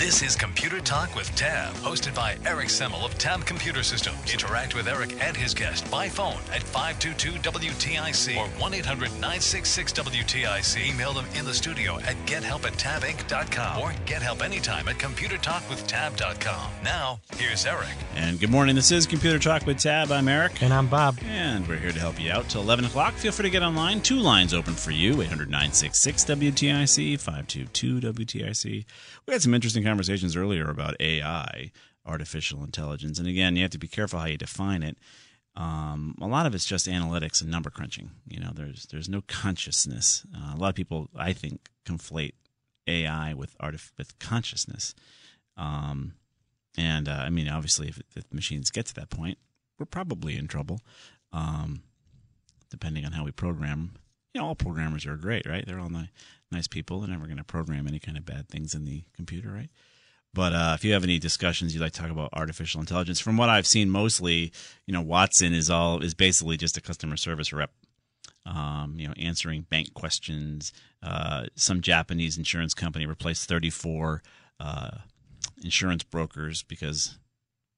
This is Computer Talk with Tab, hosted by Eric Semmel of Tab Computer Systems. Interact with Eric and his guest by phone at 522-WTIC or 1-800-966-WTIC. Email them in the studio at gethelp at tabinc.com or get help anytime at computertalkwithtab.com. Now, here's Eric. And good morning. This is Computer Talk with Tab. I'm Eric. And I'm Bob. And we're here to help you out till 11 o'clock. Feel free to get online. Two lines open for you 800 966 WTIC, 522 WTIC. We had some interesting conversations earlier about AI, artificial intelligence. And again, you have to be careful how you define it. Um, a lot of it's just analytics and number crunching. You know, there's there's no consciousness. Uh, a lot of people, I think, conflate AI with artif- with consciousness. Um, and uh, I mean, obviously, if, if machines get to that point, we're probably in trouble. Um, depending on how we program. You know, all programmers are great, right? They're all ni- nice people. They're never going to program any kind of bad things in the computer, right? But uh, if you have any discussions you'd like to talk about artificial intelligence, from what I've seen, mostly, you know, Watson is all is basically just a customer service rep. Um, you know, answering bank questions. Uh, some Japanese insurance company replaced 34 uh, insurance brokers because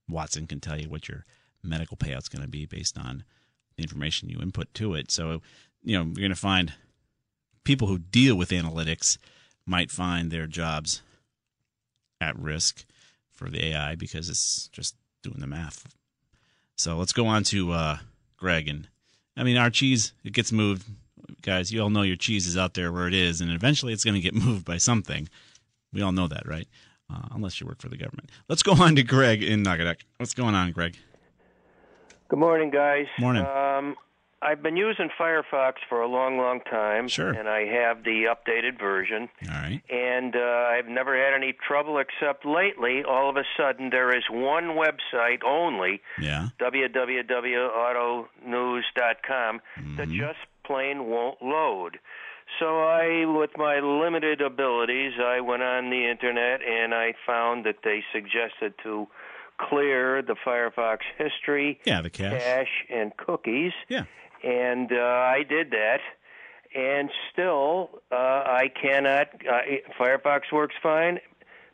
Watson can tell you what your medical payout's going to be based on the information you input to it. So, you know, you're going to find people who deal with analytics might find their jobs at risk for the AI because it's just doing the math. So let's go on to uh, Greg. And I mean, our cheese, it gets moved. Guys, you all know your cheese is out there where it is, and eventually it's going to get moved by something. We all know that, right? Uh, unless you work for the government. Let's go on to Greg in Naugatuck. What's going on, Greg? Good morning, guys. Morning. Um, I've been using Firefox for a long, long time. Sure. And I have the updated version. All right. And uh, I've never had any trouble except lately, all of a sudden, there is one website only, Yeah. www.autonews.com, that Mm-hmm. just plain won't load. So I, with my limited abilities, I went on the internet and I found that they suggested to clear the Firefox history, Yeah, the cache. cache, and cookies. Yeah. And uh, I did that, and still uh, I cannot. Uh, Firefox works fine,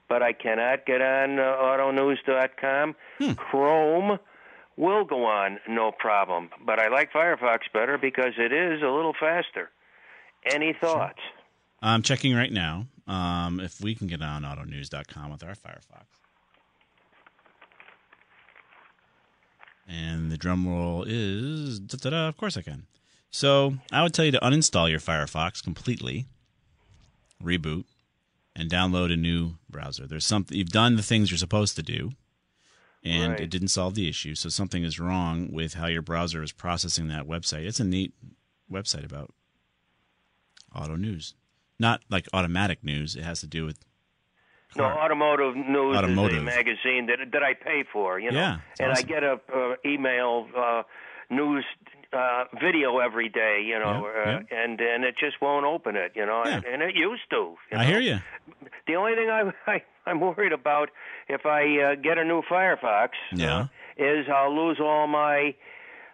but I cannot get on uh, AutoNews.com. Hmm. Chrome will go on, no problem. But I like Firefox better because it is a little faster. Any thoughts? I'm checking right now um, if we can get on autonews.com with our Firefox. And the drum roll is, of course I can. So I would tell you to uninstall your Firefox completely, reboot, and download a new browser. There's something you've done the things you're supposed to do, and Right. it didn't solve the issue. So something is wrong with how your browser is processing that website. It's a neat website about auto news, not like automatic news. It has to do with No, Automotive News Automotive. is a magazine that that I pay for. You know, Yeah, and awesome. I get a uh, email uh, news uh, video every day. You know, Yeah, uh, and and it just won't open it. You know, Yeah. and, and it used to. You I know? hear you. The only thing I, I I'm worried about if I uh, get a new Firefox Yeah. is I'll lose all my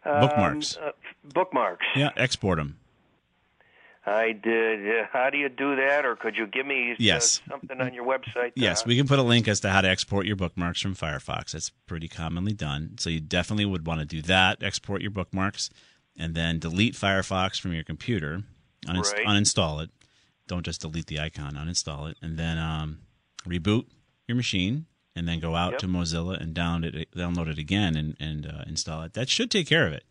um, Bookmarks. Uh, bookmarks. Yeah, export them. I did. Uh, how do you do that, or could you give me uh, something on your website? Yes, uh, we can put a link as to how to export your bookmarks from Firefox. That's pretty commonly done. So you definitely would want to do that. Export your bookmarks, and then delete Firefox from your computer. Uninst- Right. Uninstall it. Don't just delete the icon. Uninstall it, and then um, reboot your machine, and then go out Yep. to Mozilla and download it, download it again, and and uh, install it. That should take care of it.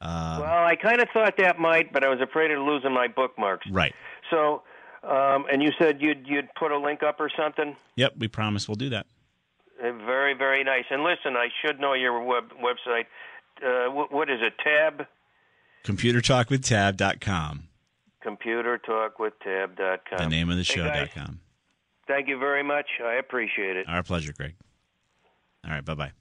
Well, I kind of thought that might, but I was afraid of losing my bookmarks. Right. So, um, and you said you'd you'd put a link up or something. Yep. We promise we'll do that. Uh, very very nice. And listen, I should know your web website. Uh, what, what is it? Tab. ComputerTalkwithTab.com. ComputerTalkWithTab.com. The name of the Hey, show guys, dot com. Thank you very much. I appreciate it. Our pleasure, Greg. All right, bye bye.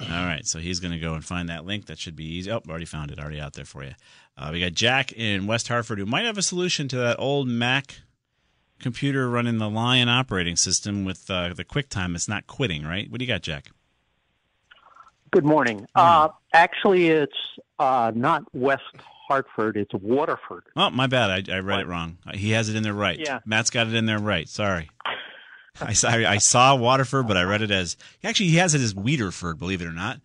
All right, so he's going to go and find that link. That should be easy. Oh, already found it. Already out there for you. Uh, we got Jack in West Hartford who might have a solution to that old Mac computer running the Lion operating system with uh, the QuickTime. It's not quitting, right? What do you got, Jack? Good morning. Uh, actually, it's uh, not West Hartford. It's Waterford. Oh, my bad. I, I read it wrong. He has it in there right. Yeah. Matt's got it in there right. Sorry. I saw, I saw Waterford, but I read it as actually he has it as Weederford. Believe it or not,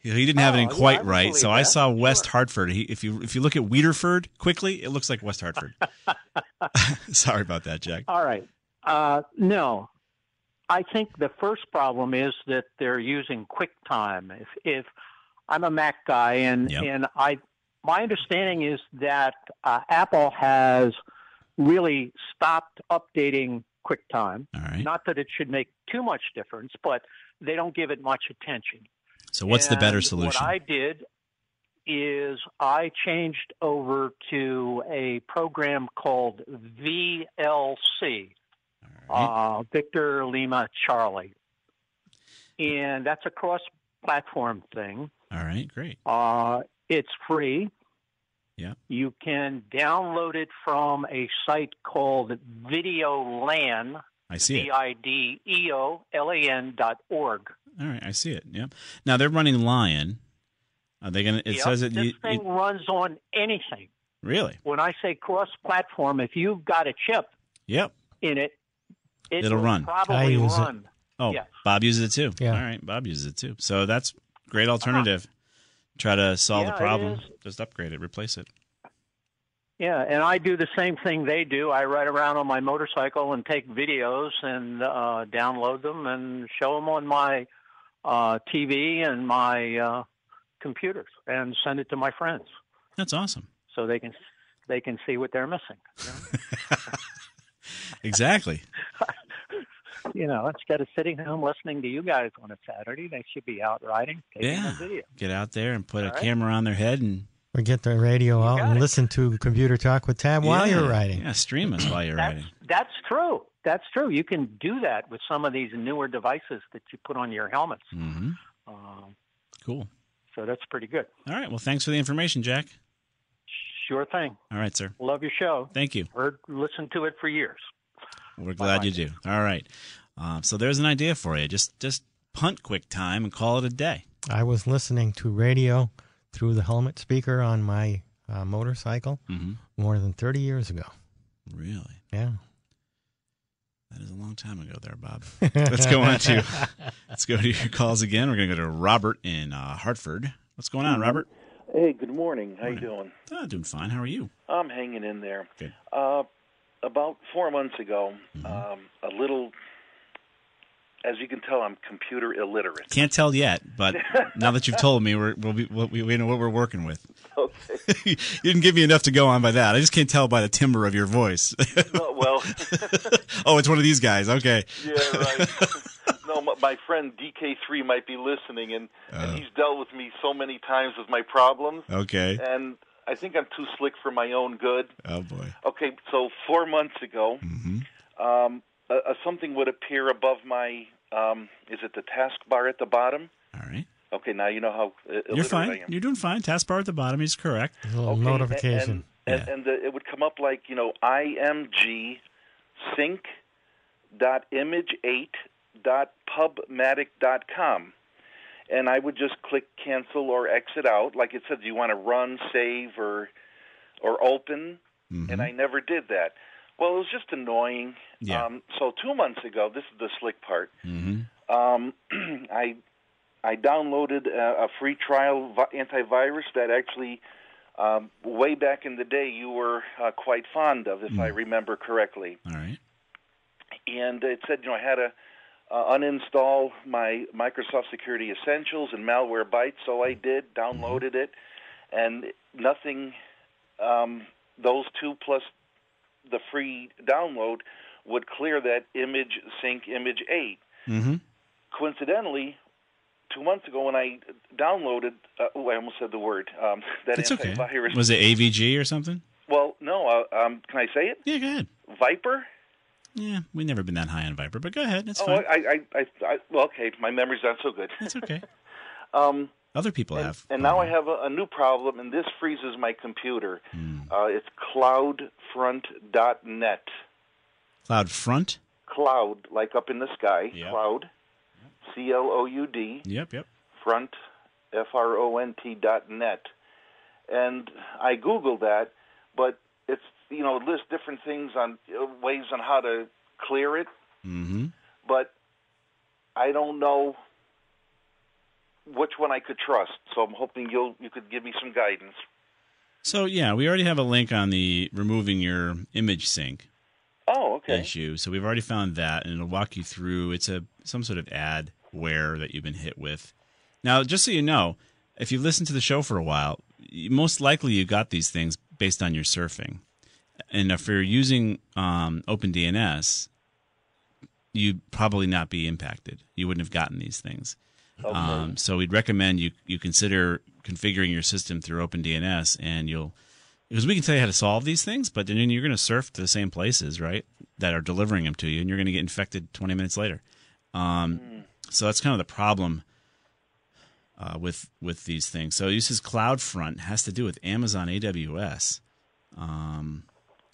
he didn't have it in Oh, yeah, quite right. believe So I saw West Hartford. He, if you if you look at Weederford quickly, it looks like West Hartford. Sorry about that, Jack. All right. Uh, no, I think the first problem is that they're using QuickTime. If, if I'm a Mac guy, and Yep. and I, my understanding is that uh, Apple has really stopped updating QuickTime. All right. Not that it should make too much difference, but they don't give it much attention. So what's the better solution? What I did is I changed over to a program called VLC, uh, Victor Lima Charlie. And that's a cross platform thing. All right, great. Uh, it's free. Yeah. You can download it from a site called VideoLAN, I see it. V I D E O L A N dot org. All right, I see it. Yep. Now they're running Lion. Are they gonna? It Yep, says it. this You, thing you- runs on anything. really? When I say cross-platform, if you've got a chip Yep. in it, it It'll will run. I Probably use it. run. Oh, Yes. Bob uses it too. Yeah. All right, Bob uses it too. So that's great uh-huh. alternative. Try to solve Yeah, the problem. Just upgrade it, replace it. Yeah, and I do the same thing they do. I ride around on my motorcycle and take videos and uh, download them and show them on my uh, TV and my uh, computers and send it to my friends That's awesome. so they can they can see what they're missing. Exactly. You know, instead of sitting home listening to you guys on a Saturday, they should be out riding, taking Yeah. a video. Get out there and put a All right. camera on their head and Or get the radio out and it. listen to Computer Talk with Tab while you're riding. Yeah, stream us while you're That's riding. that's true. That's true. You can do that with some of these newer devices that you put on your helmets. Mm-hmm. Um, Cool. so that's pretty good. All right. Well, thanks for the information, Jack. Sure thing. All right, sir. Love your show. Thank you. Heard, listened to it for years. We're glad you do. All right. Um, so there's an idea for you. Just just punt quick time and call it a day. I was listening to radio through the helmet speaker on my uh, motorcycle Mm-hmm. more than 30 years ago. Really? Yeah. That is a long time ago, there, Bob. Let's go on to let's go to your calls again. We're going to go to Robert in uh, Hartford. What's going on, Robert? Hey, good morning. How you doing? Oh, doing fine. How are you? I'm hanging in there. Good. Uh, about four months ago, Mm-hmm. um, a little. As you can tell, I'm computer illiterate. Can't tell yet, but now that you've told me, we're, we'll be, we'll, we know what we're working with. Okay. you didn't give me enough to go on by that. I just can't tell by the timbre of your voice. No, well, oh, it's one of these guys. Okay. yeah, right. no, my, friend DK3 might be listening, and, Oh. and he's dealt with me so many times with my problems, Okay. and I think I'm too slick for my own good. Oh boy. Okay, so four months ago, hmm um, a, a something would appear above my. Um, is it the taskbar at the bottom? All right. Okay, now you know how uh, You're illiterate I fine. am. You're doing fine. Taskbar at the bottom is correct. A little Okay, notification. And, and, Yeah. and the, it would come up like, you know, img sync dot image eight dot pubmatic dot com. And I would just click cancel or exit out. Like it said, do you want to run, save, or or open? Mhm. And I never did that. Well, it was just annoying. Yeah. Um, so two months ago, this is the slick part. hmm Um, I I downloaded a, a free trial vi- antivirus that actually, um, way back in the day, you were uh, quite fond of, if I remember correctly. All right. And it said, you know, I had to uh, uninstall my Microsoft Security Essentials and Malwarebytes, so I did, downloaded it, and nothing. Um, those two plus the free download would clear that image sync image eight hmm coincidentally, two months ago when I downloaded, uh, oh, I almost said the word um, that It's okay. Was it AVG or something? Well, no. Uh, um, can I say it? Yeah, go ahead. Viper. Yeah, we've never been that high on Viper, but go ahead. It's oh, fine. I, I, I, I, well, okay. My memory's not so good. That's okay. um, Other people and, have. and now I have a, a new problem, and this freezes my computer. Hmm. Uh, it's cloudfront.net. CloudFront. Cloud, like up in the sky. Yep. Cloud. C L O U D. Yep, yep. Front. F R O N T dot net. And I googled that, but it's you know list different things on uh, ways on how to clear it, Mm-hmm. but I don't know which one I could trust. So I'm hoping you'll you could give me some guidance. So yeah, we already have a link on the removing your image sync Oh, okay. issue. So we've already found that, and it'll walk you through. It's a some sort of adware that you've been hit with. Now, just so you know, if you've listened to the show for a while, most likely you got these things based on your surfing. And if you're using um, OpenDNS, you'd probably not be impacted. You wouldn't have gotten these things. Um, so we'd recommend you you consider configuring your system through OpenDNS, and you'll because we can tell you how to solve these things, but then you're going to surf to the same places, right, that are delivering them to you, and you're going to get infected 20 minutes later. Um, So that's kind of the problem uh, with with these things. So it uses CloudFront has to do with Amazon AWS, um,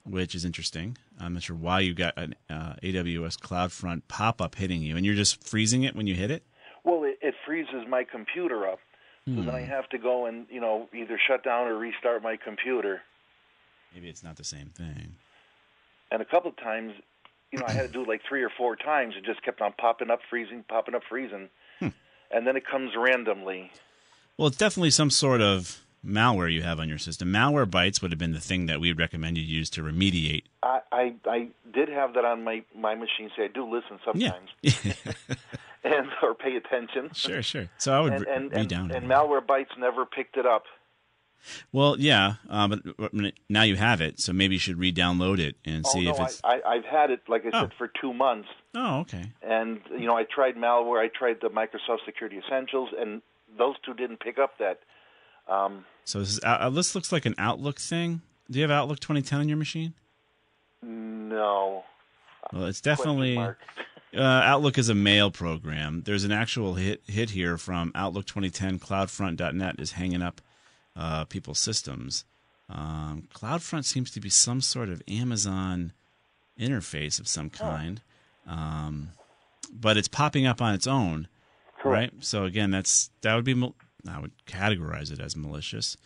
which is interesting. I'm not sure why you got an uh, AWS CloudFront pop up hitting you, and you're just freezing it when you hit it. Well, it, it freezes my computer up, so then Hmm. I have to go and you know either shut down or restart my computer. Maybe it's not the same thing. And a couple of times, you know, I had to do it like three or four times. It just kept on popping up, freezing, popping up, freezing, Hmm. and then it comes randomly. Well, it's definitely some sort of malware you have on your system. Malware bytes would have been the thing that we would recommend you use to remediate. I, I I did have that on my my machine. So I do listen sometimes, Yeah. and or pay attention. Sure, sure. So I would and re- and, and, redownload and it. malware bytes never picked it up. Well, yeah, uh, but now you have it, so maybe you should re-download it and oh see no, if it's. I, I I've had it like I Oh. said for two months. Oh, okay. And you know, I tried malware. I tried the Microsoft Security Essentials, and those two didn't pick up that. Um, So this is uh, this looks like an Outlook thing. Do you have Outlook 2010 on your machine? no. Well, it's definitely uh, Outlook is a mail program. There's an actual hit hit here from Outlook 2010. CloudFront.net is hanging up uh, people's systems. Um, CloudFront seems to be some sort of Amazon interface of some kind, um, but it's popping up on its own, right? So again, that's that would be I would categorize it as malicious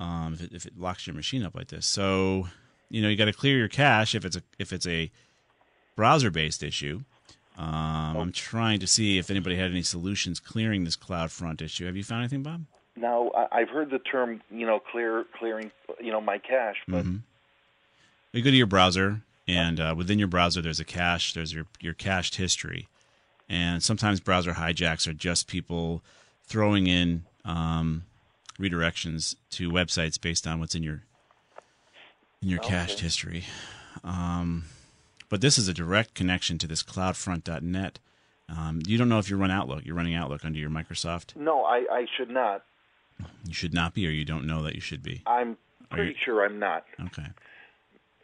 um, if, it, if it locks your machine up like this. So you know you got to clear your cache if it's a if it's a browser based issue. Um, I'm trying to see if anybody had any solutions clearing this CloudFront issue. Have you found anything, Bob? Now I, I've heard the term, you know, clear clearing, you know, my cache, but Mhm. You go to your browser, and uh, within your browser, there's a cache. There's your your cached history, and sometimes browser hijacks are just people throwing in um, redirections to websites based on what's in your in your cached history. Um, but this is a direct connection to this CloudFront.net. Um, you don't know if you run Outlook. You're running Outlook under your Microsoft. no, I, I should not. You should not be, or you don't know that you should be. I'm pretty sure I'm not. Okay.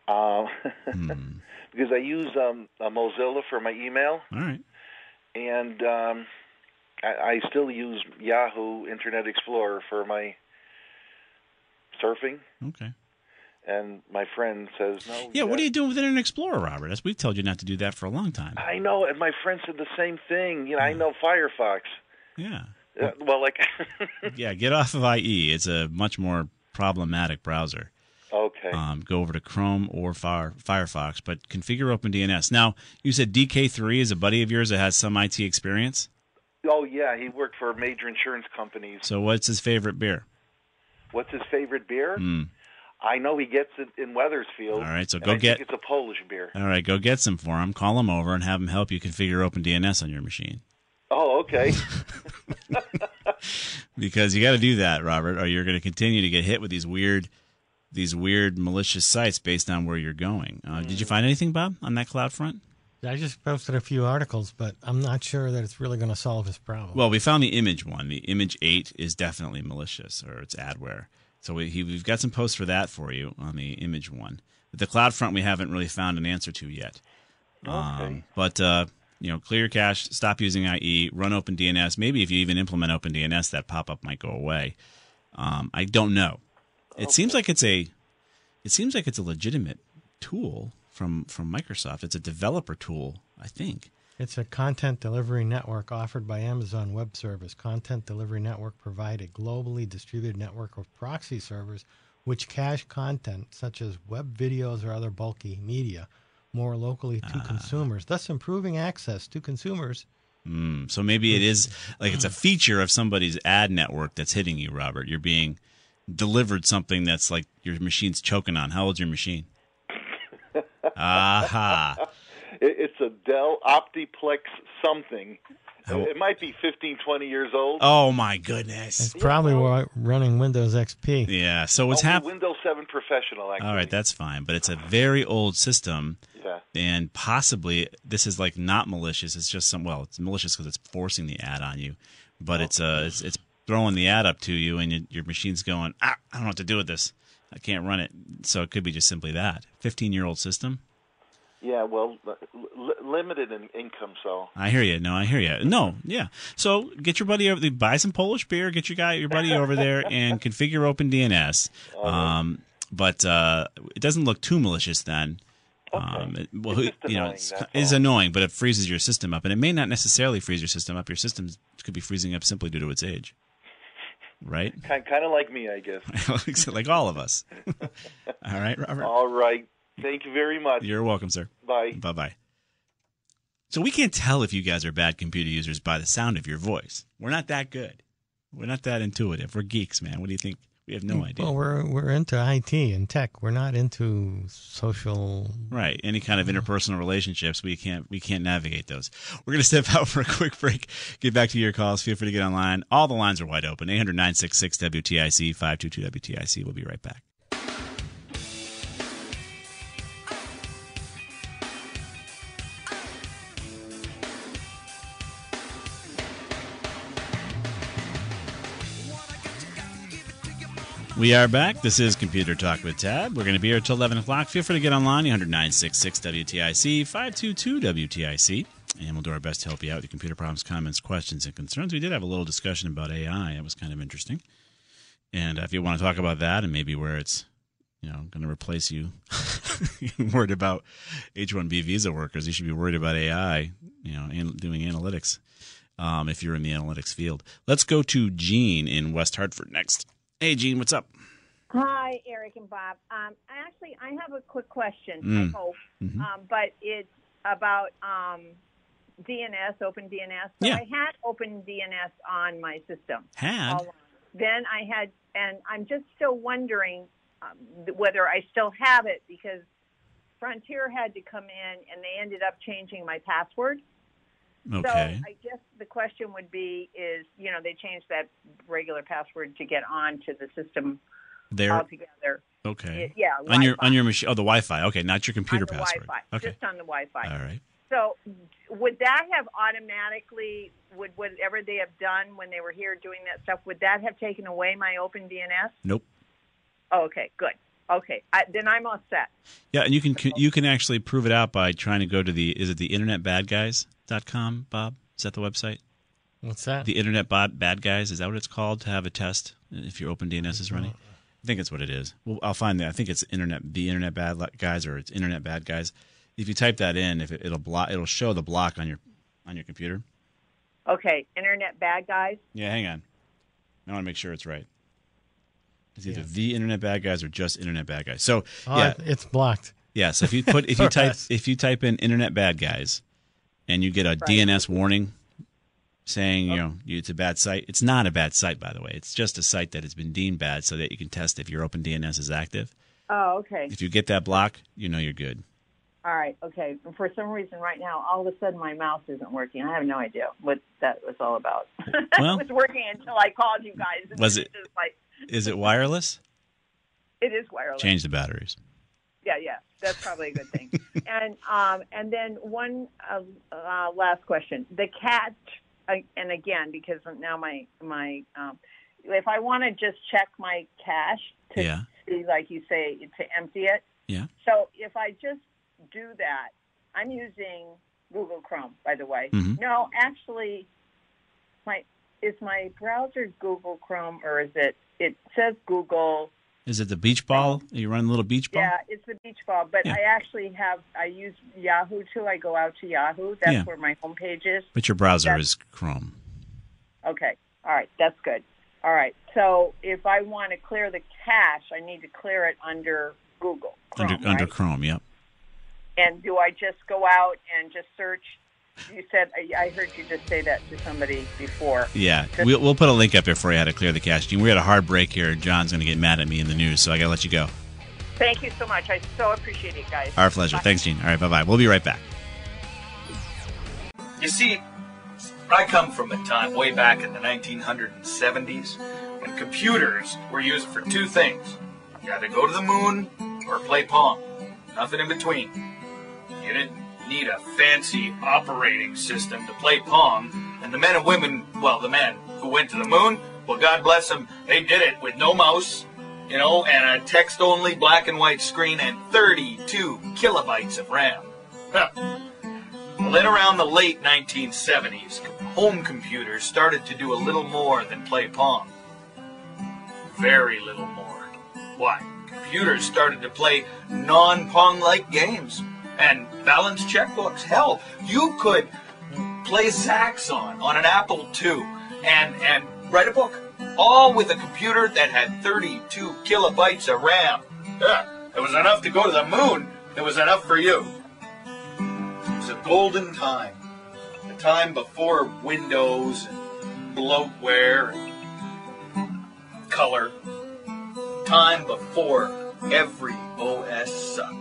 Uh, Hmm. because I use um, a Mozilla for my email, All right. and um, I, I still use Yahoo Internet Explorer for my surfing. Okay. And my friend says, "No." Yeah, what are you doing with Internet Explorer, Robert? That's, we've told you not to do that for a long time. I know, and my friend said the same thing. You know, I know Firefox. Yeah. Uh, well, like, Yeah, get off of IE. It's a much more problematic browser. okay. Um, go over to Chrome or Fire, Firefox, but configure OpenDNS. Now, you said DK3 is a buddy of yours that has some IT experience. Oh yeah, he worked for major insurance companies. So, what's his favorite beer? What's his favorite beer? Hmm. I know he gets it in Wethersfield. All right, so go get- it's a Polish beer. All right, go get some for him. Call him over and have him help you configure OpenDNS on your machine. Oh, okay. because you got to do that, Robert, or you're going to continue to get hit with these weird, these weird malicious sites based on where you're going. Uh, Did you find anything, Bob, on that cloud front? I just posted a few articles, but I'm not sure that it's really going to solve this problem. Well, we found the image one. The image eight is definitely malicious, or it's adware. So we, he, we've got some posts for that for you on the image one. But the cloud front we haven't really found an answer to yet. Okay. Um, but uh, you know, clear cache, stop using IE, run OpenDNS. Maybe if you even implement OpenDNS, that pop up might go away. Um, I don't know. It seems like it's a, it seems like it's a legitimate tool from from Microsoft. It's a developer tool, I think. It's a content delivery network offered by Amazon Web Service. Content Delivery Network provide a globally distributed network of proxy servers which cache content such as web videos or other bulky media more locally to consumers, thus improving access to consumers. Mm, so maybe it is like it's a feature of somebody's ad network that's hitting you, Robert. You're being delivered something that's like your machine's choking on. How old's your machine? Aha. It, it's a Dell Optiplex something. Oh. It might be 15, 20 years old. Oh my goodness. It's probably wa- running Windows XP. Yeah. So what's happening? Windows 7 Professional, actually. All right, that's fine, but it's a very old system, Yeah. and possibly this is like not malicious. It's just some. Well, it's malicious because it's forcing the ad on you, but it's uh, it's, it's throwing the ad up to you, and you, your machine's going, ah, I don't know what to do with this. I can't run it. So it could be just simply that. Fifteen year old system. Yeah, well, li- li- limited in income, so. I hear you. No, I hear you. No, yeah. So get your buddy over. Buy some Polish beer. Get your guy, your buddy over there, and configure OpenDNS. Um, but uh, it doesn't look too malicious then. Um, it, well, you know, annoying, it's, it's annoying, but it freezes your system up, and it may not necessarily freeze your system up. Your system could be freezing up simply due to its age, right? Kind, kind of like me, I guess. like all of us. all right, Robert. All right. Thank you very much. You're welcome, sir. Bye. Bye bye. So we can't tell if you guys are bad computer users by the sound of your voice. We're not that good. We're not that intuitive. We're geeks, man. What do you think? We have no mm, idea. Well, we're we're into IT and tech. We're not into social. Right. Any kind of interpersonal relationships, we can't we can't navigate those. We're gonna step out for a quick break. Get back to your calls. Feel free to get online. All the lines are wide open. 800 966 WTIC 522 WTIC. We'll be right back. We are back. This is Computer Talk with Tab. We're going to be here till 11 o'clock. Feel free to get online, 1096 WTIC, 522 WTIC, and we'll do our best to help you out with your computer problems, comments, questions, and concerns. We did have a little discussion about AI. It was kind of interesting. And if you want to talk about that and maybe where it's you know going to replace you, worried about H-1B visa workers, you should be worried about AI, you know, doing analytics um, if you're in the analytics field. Let's go to Gene in West Hartford next. Hey, Gene, what's up? Hi, Eric and Bob. Um, actually, I have a quick question. Mm. I hope, Mhm. um, but it's about um, DNS, Open DNS. So Yeah. I had Open DNS on my system. Had? Then I had, and I'm just still wondering um, whether I still have it because Frontier had to come in and they ended up changing my password. Okay. So I guess the question would be is, you know, they changed that regular password to get on to the system There. altogether. Okay. Yeah, On your Wi-Fi. on your machine. Oh, the Wi-Fi. Okay, not your computer password. Wi-Fi, Okay. just on the Wi-Fi. All right. So, would that have automatically, would whatever they have done when they were here doing that stuff, would that have taken away my Open DNS? Nope. Oh, okay, good. Okay, I, then I'm all set. Yeah, and you can you can actually prove it out by trying to go to the is it the internetbadguys.com, Bob? Is that the website? What's that? The Internet Bad Bad Guys, is that what it's called to have a test if your Open DNS is running? I think it's what it is. Well, I'll find that. I think it's Internet the Internet Bad Guys or it's Internet Bad Guys. If you type that in, if it, it'll block, it'll show the block on your on your computer. Okay, Internet bad guys. Yeah, hang on. I want to make sure it's right. It's either the Internet Bad Guys or just Internet Bad Guys. So Oh, yeah, it's blocked. yeah. So if you put if you type us. if you type in Internet Bad Guys, and you get a DNS warning saying you oh. know it's a bad site. It's not a bad site, by the way. It's just a site that has been deemed bad, so that you can test if your Open DNS is active. Oh, okay. If you get that block, you know you're good. All right, okay. For some reason, right now, all of a sudden, my mouse isn't working. I have no idea what that was all about. Well- it was working until I called you guys. and Was then it- Just like Is it wireless? it is wireless. Change the batteries. Yeah, yeah, that's probably a good thing. and um, and then one uh, uh, last question: the cat, uh, and again because now my my um, if I want to just check my cache to Yeah. see, like you say, to empty it. Yeah. So if I just do that, I'm using Google Chrome, by the way. Mhm. No, actually, my is my browser Google Chrome or is it? It says Google. Is it the beach ball? Are you running a little beach ball? Yeah, it's the beach ball, but Yeah. I actually have I use Yahoo too. I go out to Yahoo. That's Yeah. where my homepage is. But your browser That's- is Chrome. Okay. All right. That's good. All right. So if I want to clear the cache, I need to clear it under Google Chrome, under under? Chrome, yep. And do I just go out and just search? You said I I heard you just say that to somebody before. Yeah, we'll, we'll put a link up here for you how to clear the cache. Gene, we had a hard break here. John's going to get mad at me in the news, so I got to let you go. Thank you so much. I so appreciate it, guys. Our pleasure. Bye. Thanks, Gene. All right, bye bye. We'll be right back. You see, I come from a time way back in the 1970s when computers were used for two things. You had to go to the moon or play Pong. Nothing in between. You didn't need a fancy operating system to play Pong. And the men and women, well, the men who went to the moon, well, God bless them, they did it with no mouse, you know, and a text only black and white screen and 32 kilobytes of RAM. Huh. Well, then around the late 1970s, home computers started to do a little more than play Pong. Very little more. Why? Computers started to play non-Pong like games and balance checkbooks. Hell, you could play Zaxxon on an Apple II and, and write a book. All with a computer that had 32 kilobytes of RAM. Yeah, it was enough to go to the moon. It was enough for you. It was a golden time. a time before Windows and bloatware and color. Time before every OS sucked.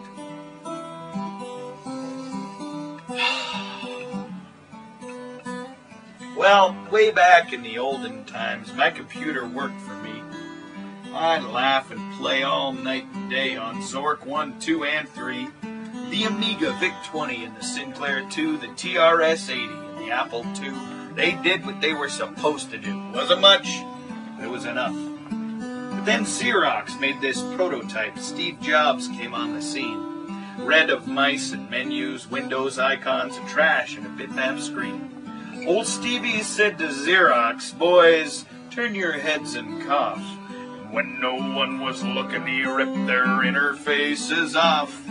Well, way back in the olden times, my computer worked for me. I'd laugh and play all night and day on Zork 1, 2, and 3, the Amiga VIC-20 and the Sinclair 2, the TRS-80 and the Apple II. They did what they were supposed to do. Wasn't much, but it was enough. But then Xerox made this prototype. Steve Jobs came on the scene. Red of mice and menus, Windows icons and trash and a bitmap screen. Old Stevie said to Xerox, boys, turn your heads and cough. And when no one was looking, he ripped their interfaces off.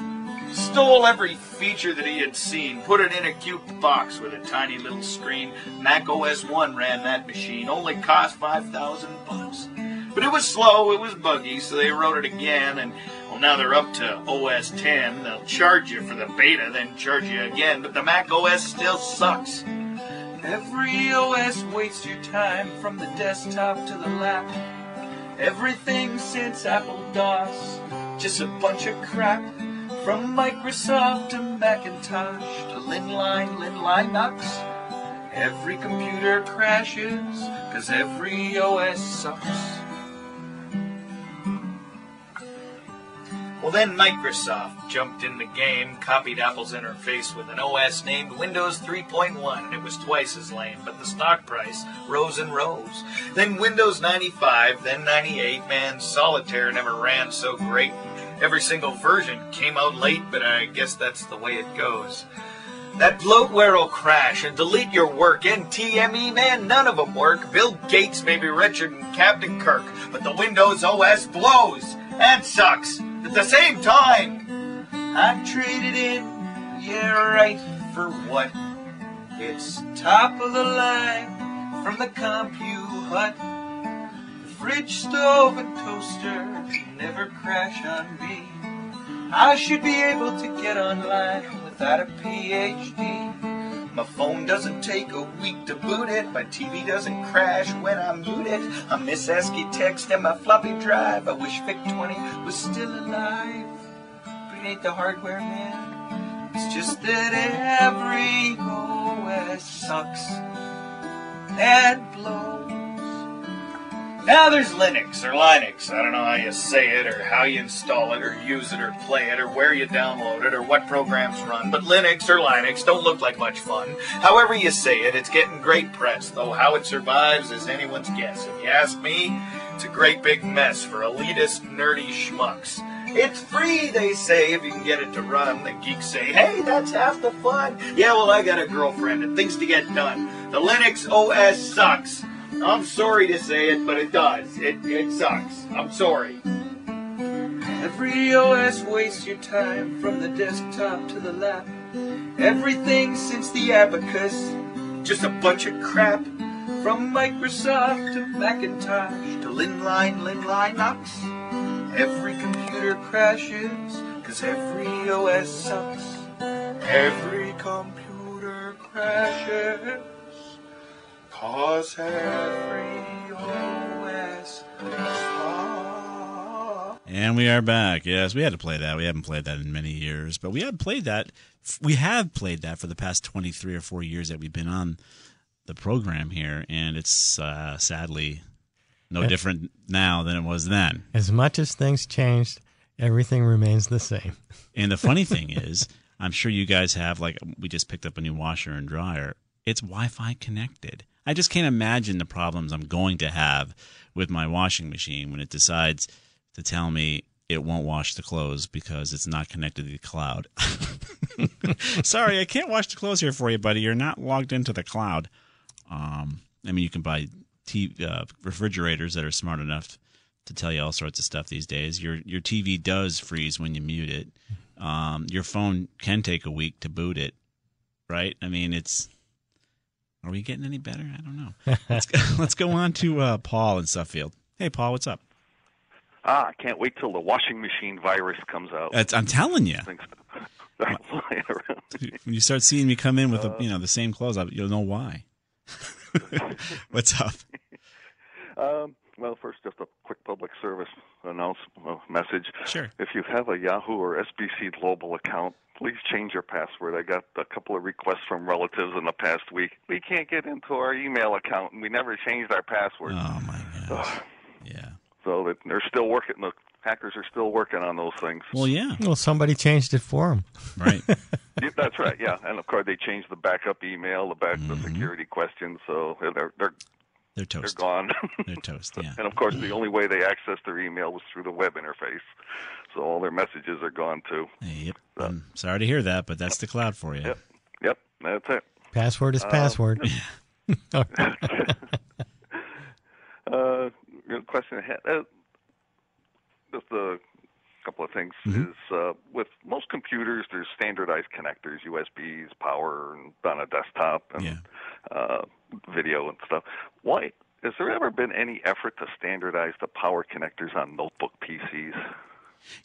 Stole every feature that he had seen, put it in a cute box with a tiny little screen. Mac OS 1 ran that machine, only cost 5,000 bucks. But it was slow, it was buggy, so they wrote it again, and now they're up to OS 10. They'll charge you for the beta, then charge you again, but the Mac OS still sucks. Every OS wastes your time from the desktop to the lap. Everything since Apple DOS, just a bunch of crap. From Microsoft to Macintosh to Linline, Linline Linux. Every computer crashes, cause every OS sucks. Well, then Microsoft jumped in the game, copied Apple's interface with an OS named Windows 3.1, and it was twice as lame, but the stock price rose and rose. Then Windows 95, then 98, man, Solitaire never ran so great. Every single version came out late, but I guess that's the way it goes. That bloatware will crash and delete your work. NTME, man, none of them work. Bill Gates may be richer than Captain Kirk, but the Windows OS blows and sucks at the same time. I traded in, yeah, right, for what? It's top of the line from the Compu Hut. The fridge, stove, and toaster never crash on me. I should be able to get online without a PhD. My phone doesn't take a week to boot it. My TV doesn't crash when I mute it. I miss ASCII text and my floppy drive. I wish VIC-20 was still alive. But it ain't the hardware, man. It's just that every OS sucks and blows. Now there's Linux or Linux. I don't know how you say it or how you install it or use it or play it or where you download it or what programs run. But Linux or Linux don't look like much fun. However you say it, it's getting great press, though how it survives is anyone's guess. If you ask me, it's a great big mess for elitist, nerdy schmucks. It's free, they say, if you can get it to run. The geeks say, hey, that's half the fun. Yeah, well, I got a girlfriend and things to get done. The Linux OS sucks. I'm sorry to say it, but it does. It, it sucks. I'm sorry. Every OS wastes your time from the desktop to the lap. Everything since the abacus, just a bunch of crap. From Microsoft to Macintosh to Linline, Linline Knox. Every computer crashes, cause every OS sucks. Every computer crashes, cause every OS. And we are back. Yes, we had to play that. We haven't played that in many years, but we had played that. We have played that for the past 23 or 4 years that we've been on the program here, and it's uh, sadly no Yeah. different now than it was then. As much as things changed, everything remains the same. And the funny thing is, I'm sure you guys have like we just picked up a new washer and dryer. It's Wi-Fi connected. I just can't imagine the problems I'm going to have with my washing machine when it decides to tell me it won't wash the clothes because it's not connected to the cloud. Sorry, I can't wash the clothes here for you, buddy. You're not logged into the cloud. Um, I mean, you can buy t- uh, refrigerators that are smart enough to tell you all sorts of stuff these days. Your your TV does freeze when you mute it. Um, your phone can take a week to boot it, right? I mean, it's. Are we getting any better? I don't know. Let's go, let's go on to uh, Paul in Suffield. Hey, Paul, what's up? Ah, I can't wait till the washing machine virus comes out. That's, I'm telling you, Things start flying around. when you start seeing me come in with the, you know the same clothes, you'll know why. what's up? Um, well, first, just a quick public service announcement well, message. Sure. If you have a Yahoo or SBC Global account, please change your password. I got a couple of requests from relatives in the past week. We can't get into our email account, and we never changed our password. Oh my gosh. Yeah. So they're still working. The hackers are still working on those things. Well, yeah. Well, somebody changed it for them. Right. Yeah, that's right. Yeah, and of course they changed the backup email, the back the mm-hmm. security questions. So they're they're They're toast. they're gone. They're toast. Yeah. and of course, the only way they access their email was through the web interface. So all their messages are gone too. Yep. I'm sorry to hear that, but that's the cloud for you. Yep. Yep. That's it. Password is Um, password. Uh, your question ahead. Uh, just a couple of things Mhm. is uh, with most computers, there's standardized connectors, USBs, power, and on a desktop, and uh, video and stuff. Why has there ever been any effort to standardize the power connectors on notebook PCs?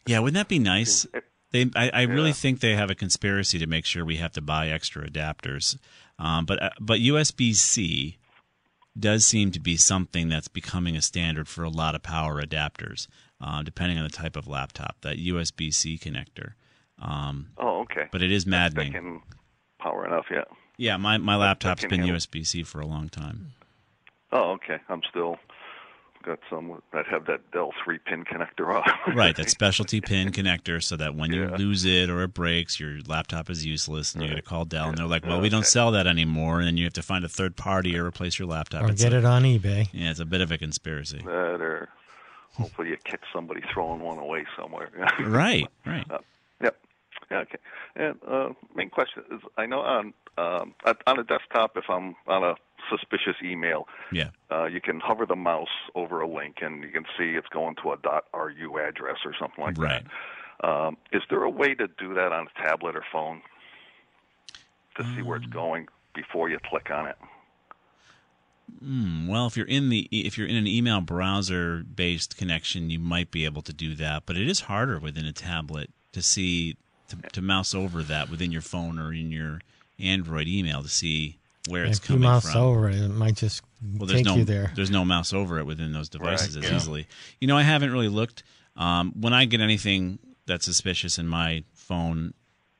Yeah, wouldn't that be nice? They, I, I really Yeah. think they have a conspiracy to make sure we have to buy extra adapters. Um, but uh, but USB C does seem to be something that's becoming a standard for a lot of power adapters, uh, depending on the type of laptop. That USB C connector. Um, Oh, okay. but it is That maddening. can power enough, yeah. Yeah, my my That- that laptop's been USB C for a long time. Oh, okay. I'm still got some that have that Dell three pin connector on. Right, that specialty pin connector, so that when you lose it or it breaks, your laptop is useless, and you got to call Dell, and they're like, "Well, we don't sell that anymore," and you have to find a third party or replace your laptop. or It's get a- it on eBay. Yeah, it's a bit of a conspiracy. that or hopefully you catch somebody throwing one away somewhere. Right, right. Uh, yep. Yeah, okay. And uh, main question is, I know on um, on a desktop, if I'm on a suspicious email, Yeah. uh, you can hover the mouse over a link and you can see it's going to a .ru address or something like Right. that. Um, is there a way to do that on a tablet or phone to see where it's Um, going before you click on it? Hmm, well, if you're in the if you're in an email browser based connection, you might be able to do that, but it is harder within a tablet to see to, to mouse over that within your phone or in your Android email to see where it's if you coming mouse from. over it, it might just well, there's take no you there. there's no mouse over it within those devices Right, as yeah. easily. You know, I haven't really looked. Um, when I get anything that's suspicious in my phone,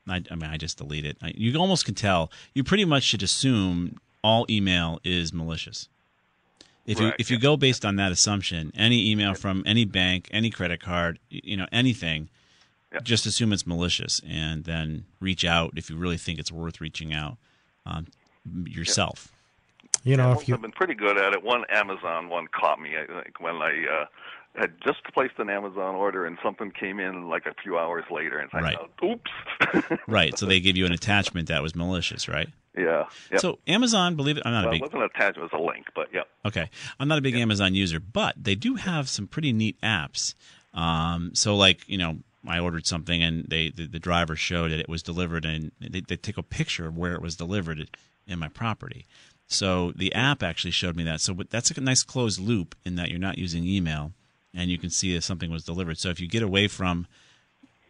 I, I mean, I just delete it. I, you almost can tell. You pretty much should assume all email is malicious. If you Right, if you go based on that assumption, any email from any bank, any credit card, you know anything, just assume it's malicious, and then reach out if you really think it's worth reaching out um, yourself. You know, Yeah, if most you have been pretty good at it. One Amazon one caught me. I think when I uh, had just placed an Amazon order and something came in like a few hours later, and it's like, Right. oh, oops. Right. So they give you an attachment that was malicious, right? yeah. Yep. So Amazon, believe it, I'm not well, a it big wasn't an attachment; it was a link. But yeah. Okay, I'm not a big Amazon user, but they do have some pretty neat apps. Um, so like you know, I ordered something and they the, the driver showed it it was delivered and they, they take a picture of where it was delivered in my property. So the app actually showed me that. So that's a nice closed loop in that you're not using email and you can see if something was delivered. So if you get away from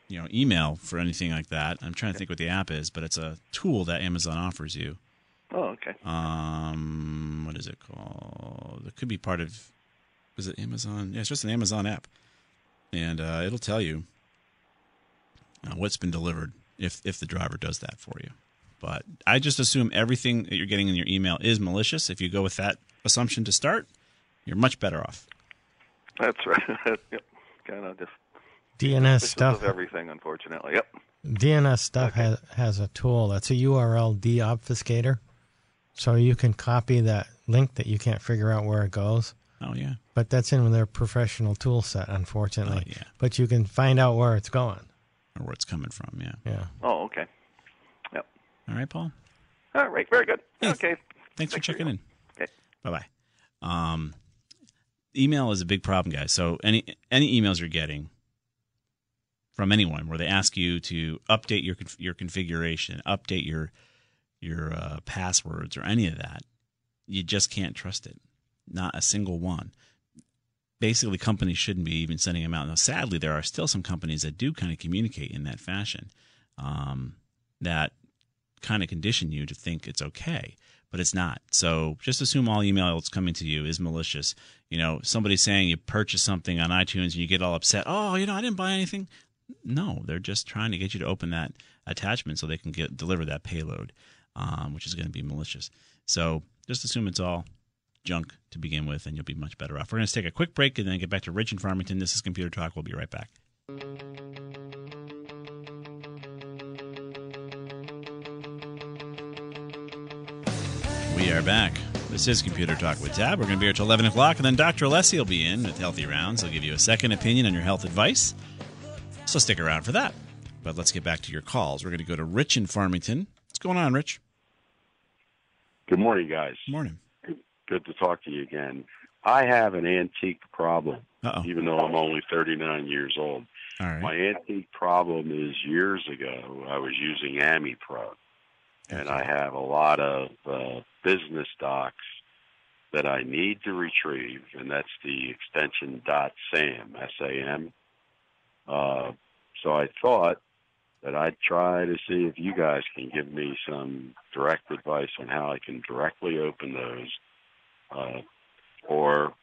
you know email for anything like that, I'm trying to think what the app is, but it's a tool that Amazon offers you. Oh, okay. Um, what is it called? It could be part of. Is it Amazon? Yeah, it's just an Amazon app, and uh, it'll tell you uh, what's been delivered if if the driver does that for you. But I just assume everything that you're getting in your email is malicious. If you go with that assumption to start, you're much better off. That's right. yep. Kind of just DNS stuff, everything, unfortunately. Yep. DNS stuff has has a tool that's a URL deobfuscator, so you can copy that link that you can't figure out where it goes. Oh yeah. But that's in their professional tool set, unfortunately. Oh, yeah. But you can find out where it's going. Or where it's coming from. Yeah. Yeah. Oh, okay. All right, Paul. All right. Very good. Okay. Thanks for checking in. Okay. Bye bye. Um, email is a big problem, guys. So any any emails you're getting from anyone where they ask you to update your your configuration, update your your uh, passwords or any of that, you just can't trust it. Not a single one. Basically, companies shouldn't be even sending them out. Now, sadly, there are still some companies that do kind of communicate in that fashion. Um, that kind of condition you to think it's okay, but it's not. So just assume all email that's coming to you is malicious. You know, somebody saying you purchase something on iTunes and you get all upset. Oh, you know, I didn't buy anything. No, they're just trying to get you to open that attachment so they can get deliver that payload, um, which is going to be malicious. So just assume it's all junk to begin with, and you'll be much better off. We're going to take a quick break and then get back to Rich in Farmington. This is Computer Talk. We'll be right back. We are back. This is Computer Talk with Tab. We're going to be here till 11 o'clock, and then Dr. Alessi will be in with Healthy Rounds. He'll give you a second opinion on your health advice. So stick around for that. But let's get back to your calls. We're going to go to Rich in Farmington. What's going on, Rich? Good morning, guys. Morning. Good to talk to you again. I have an antique problem, Uh-oh. even though I'm only 39 years old. All right. My antique problem is years ago, I was using AmiPro, and I have a lot of uh, business docs that I need to retrieve, and that's the extension dot .sam, S-A-M. Uh, so I thought that I'd try to see if you guys can give me some direct advice on how I can directly open those, uh, or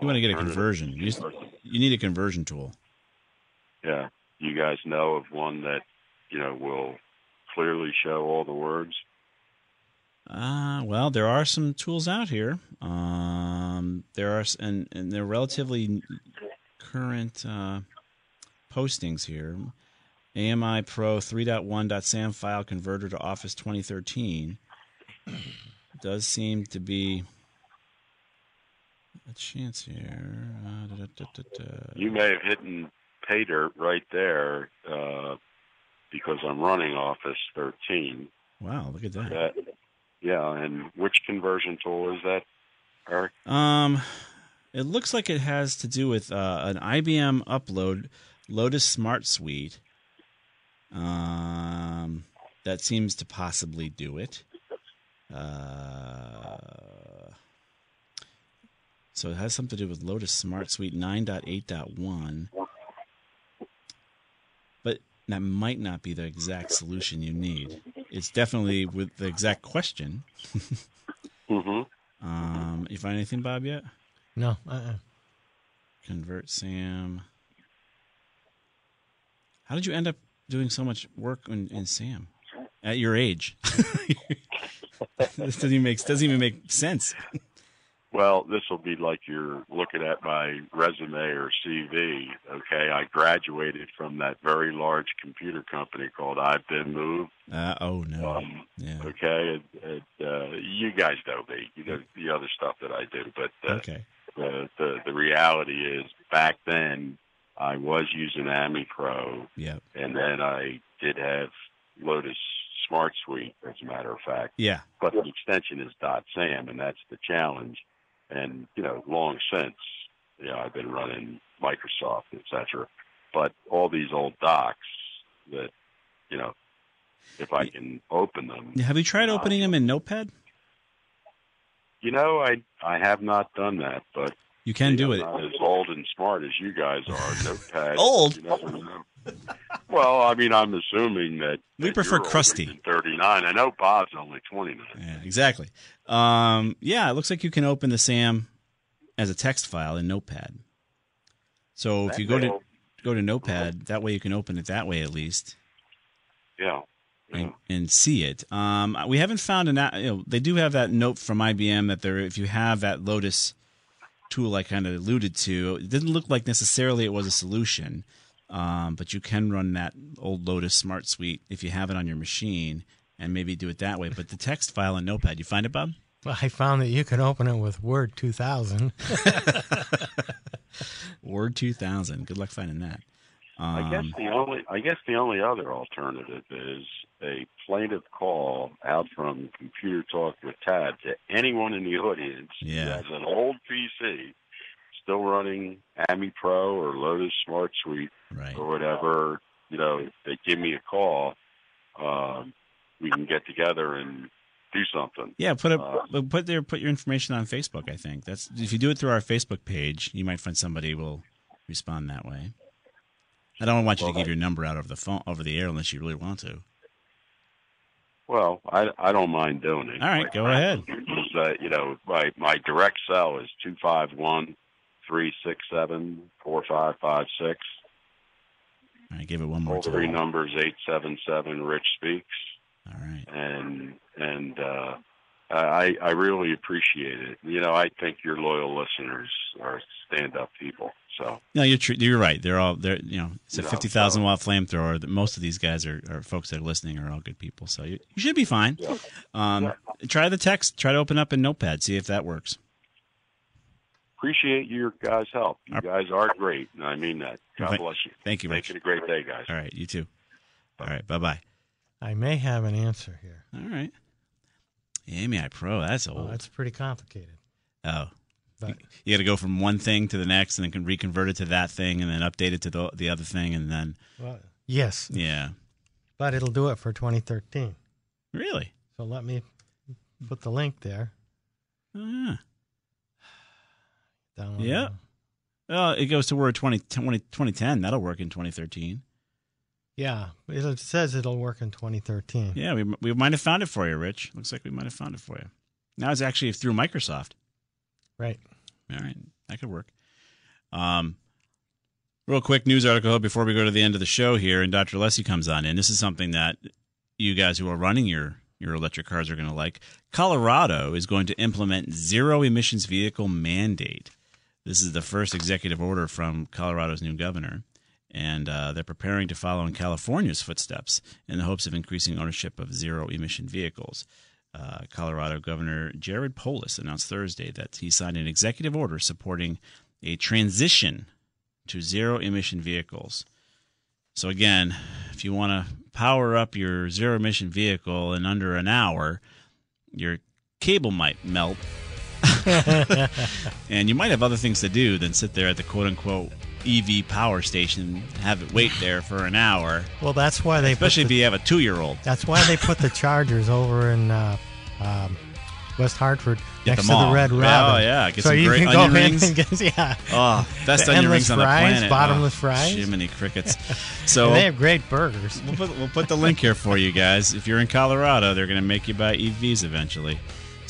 You want to get a conversion. You, just- you need a conversion tool. Yeah, you guys know of one that you know will clearly show all the words. Uh, well, there are some tools out here. Um, there are, and, and they're relatively current uh, postings here. AMI Pro 3.1.SAM file converter to Office 2013 does seem to be a chance here. Uh, da, da, da. You may have hit pay dirt right there uh, because I'm running Office 13. Wow, look at that. That, yeah, and which conversion tool is that, Eric? Um, it looks like it has to do with uh, an IBM upload Lotus Smart Suite. Um, that seems to possibly do it. Uh, so it has something to do with Lotus Smart Suite 9.8.1. But that might not be the exact solution you need. It's definitely with the exact question. mm-hmm. Um, you find anything, Bob, yet? No. Uh-uh. Convert Sam. How did you end up doing so much work in, in Sam at your age? this doesn't even make doesn't even make sense. Well, this will be like you're looking at my resume or CV. Okay, I graduated from that very large computer company called I've Been Moved. Uh, oh no. Um, yeah. Okay, and, and, uh, you guys know me. You know the other stuff that I do, but uh, Okay. the, the the reality is back then I was using Ami Pro, Yep. and then I did have Lotus Smart Suite, as a matter of fact. Yeah. But the extension is dot .sam, and that's the challenge. And you know, long since, you know, I've been running Microsoft, et cetera. But all these old docs that, you know, if I can open them, Have you tried uh, opening them in Notepad? you know, I I have not done that, but You can do it. I'm not as old and smart as you guys are. Notepad. Old? You never know. Well, I mean, I'm assuming that We that prefer crusty. than 39. I know Bob's only 29. Yeah, exactly. Um, yeah, it looks like you can open the SAM as a text file in Notepad. So if you go to go to Notepad, that way you can open it that way at least. Yeah. and, and see it. Um, we haven't found an. You know, they do have that note from IBM that there, if you have that Lotus tool I kind of alluded to, it didn't look like necessarily it was a solution, um, but you can run that old Lotus Smart Suite if you have it on your machine and maybe do it that way. But the text file in Notepad, you find it, Bob? Well, I found that you can open it with Word 2000. Word 2000. Good luck finding that. Um, I guess the only I guess the only other alternative is a plaintive call out from Computer Talk with Tab to anyone in the audience Yeah. who has an old PC still running Ami Pro or Lotus Smart Suite right. or whatever. You know, they give me a call. Um, we can get together and do something. Yeah, put Uh, put their put your information on Facebook. I think that's if you do it through our Facebook page, you might find somebody will respond that way. I don't want you to give your number out over the phone over the air unless you really want to. Well, I I don't mind doing it. All right, go ahead. Is that you know my my direct cell is two five one three six seven four five five six. All right, give it one more All three numbers eight seven seven. Rich speaks. All right. And and uh, I I really appreciate it. You know, I think your loyal listeners are stand up people. So No, you're true. You're right. They're all they're you know it's a know, fifty thousand watt flamethrower. That most of these guys are, are folks that are listening are all good people. So you, you should be fine. Um, Try the text. Try to open up in Notepad. See if that works. Appreciate your guys' help. You guys are great, and I mean that. God Thank- bless you. Thank you, Make Rich. it a great day, guys. All right, you too. All right, bye bye. I may have an answer here. All right. AMI Pro. That's oh, old. Well, that's pretty complicated. Oh. But- you got to go from one thing to the next and then can reconvert it to that thing and then update it to the, the other thing and then Well, yes, yeah. but it'll do it for 2013. Really? So let me put the link there. Oh, yeah. Download Yeah. Well, it goes to Word 20, 20, 2010. That'll work in 2013. Yeah, it says it'll work in 2013. Yeah, we, we might have found it for you, Rich. Looks like we might have found it for you. Now it's actually through Microsoft. Right. All right, that could work. Um, real quick news article before we go to the end of the show here, and Dr. Alessi comes on in. This is something that you guys who are running your your electric cars are going to like. Colorado is going to implement zero emissions vehicle mandate. This is the first executive order from Colorado's new governor, and uh, they're preparing to follow in California's footsteps in the hopes of increasing ownership of zero emission vehicles. Uh, Colorado Governor Jared Polis announced Thursday that he signed an executive order supporting a transition to zero emission vehicles. So, again, if you want to power up your zero emission vehicle in under an hour, your cable might melt. and you might have other things to do than sit there at the quote unquote EV power station, have it wait there for an hour. Well, that's why they Especially if you have a two year old. That's why they put the Chargers over in uh, um, West Hartford Get next to the. Red Oh, yeah, get so some you great can go in rings. and get yeah. Oh, best The onion rings on the planet. bottomless Oh, fries. Jiminy crickets. So they have great burgers. We'll put, we'll put the link here for you guys. If you're in Colorado, they're going to make you buy EVs eventually.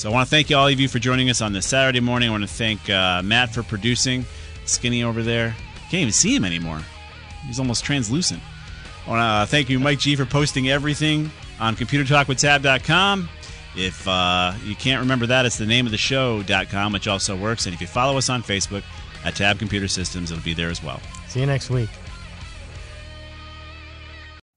So I want to thank you all of you for joining us on this Saturday morning. I want to thank uh, Matt for producing. Skinny over there. Can't even see him anymore. He's almost translucent. I want to uh, thank you, Mike G, for posting everything on ComputerTalkWithTab.com. If uh, you can't remember that, it's the name of the show.com, which also works. And if you follow us on Facebook at Tab Computer Systems, it'll be there as well. See you next week.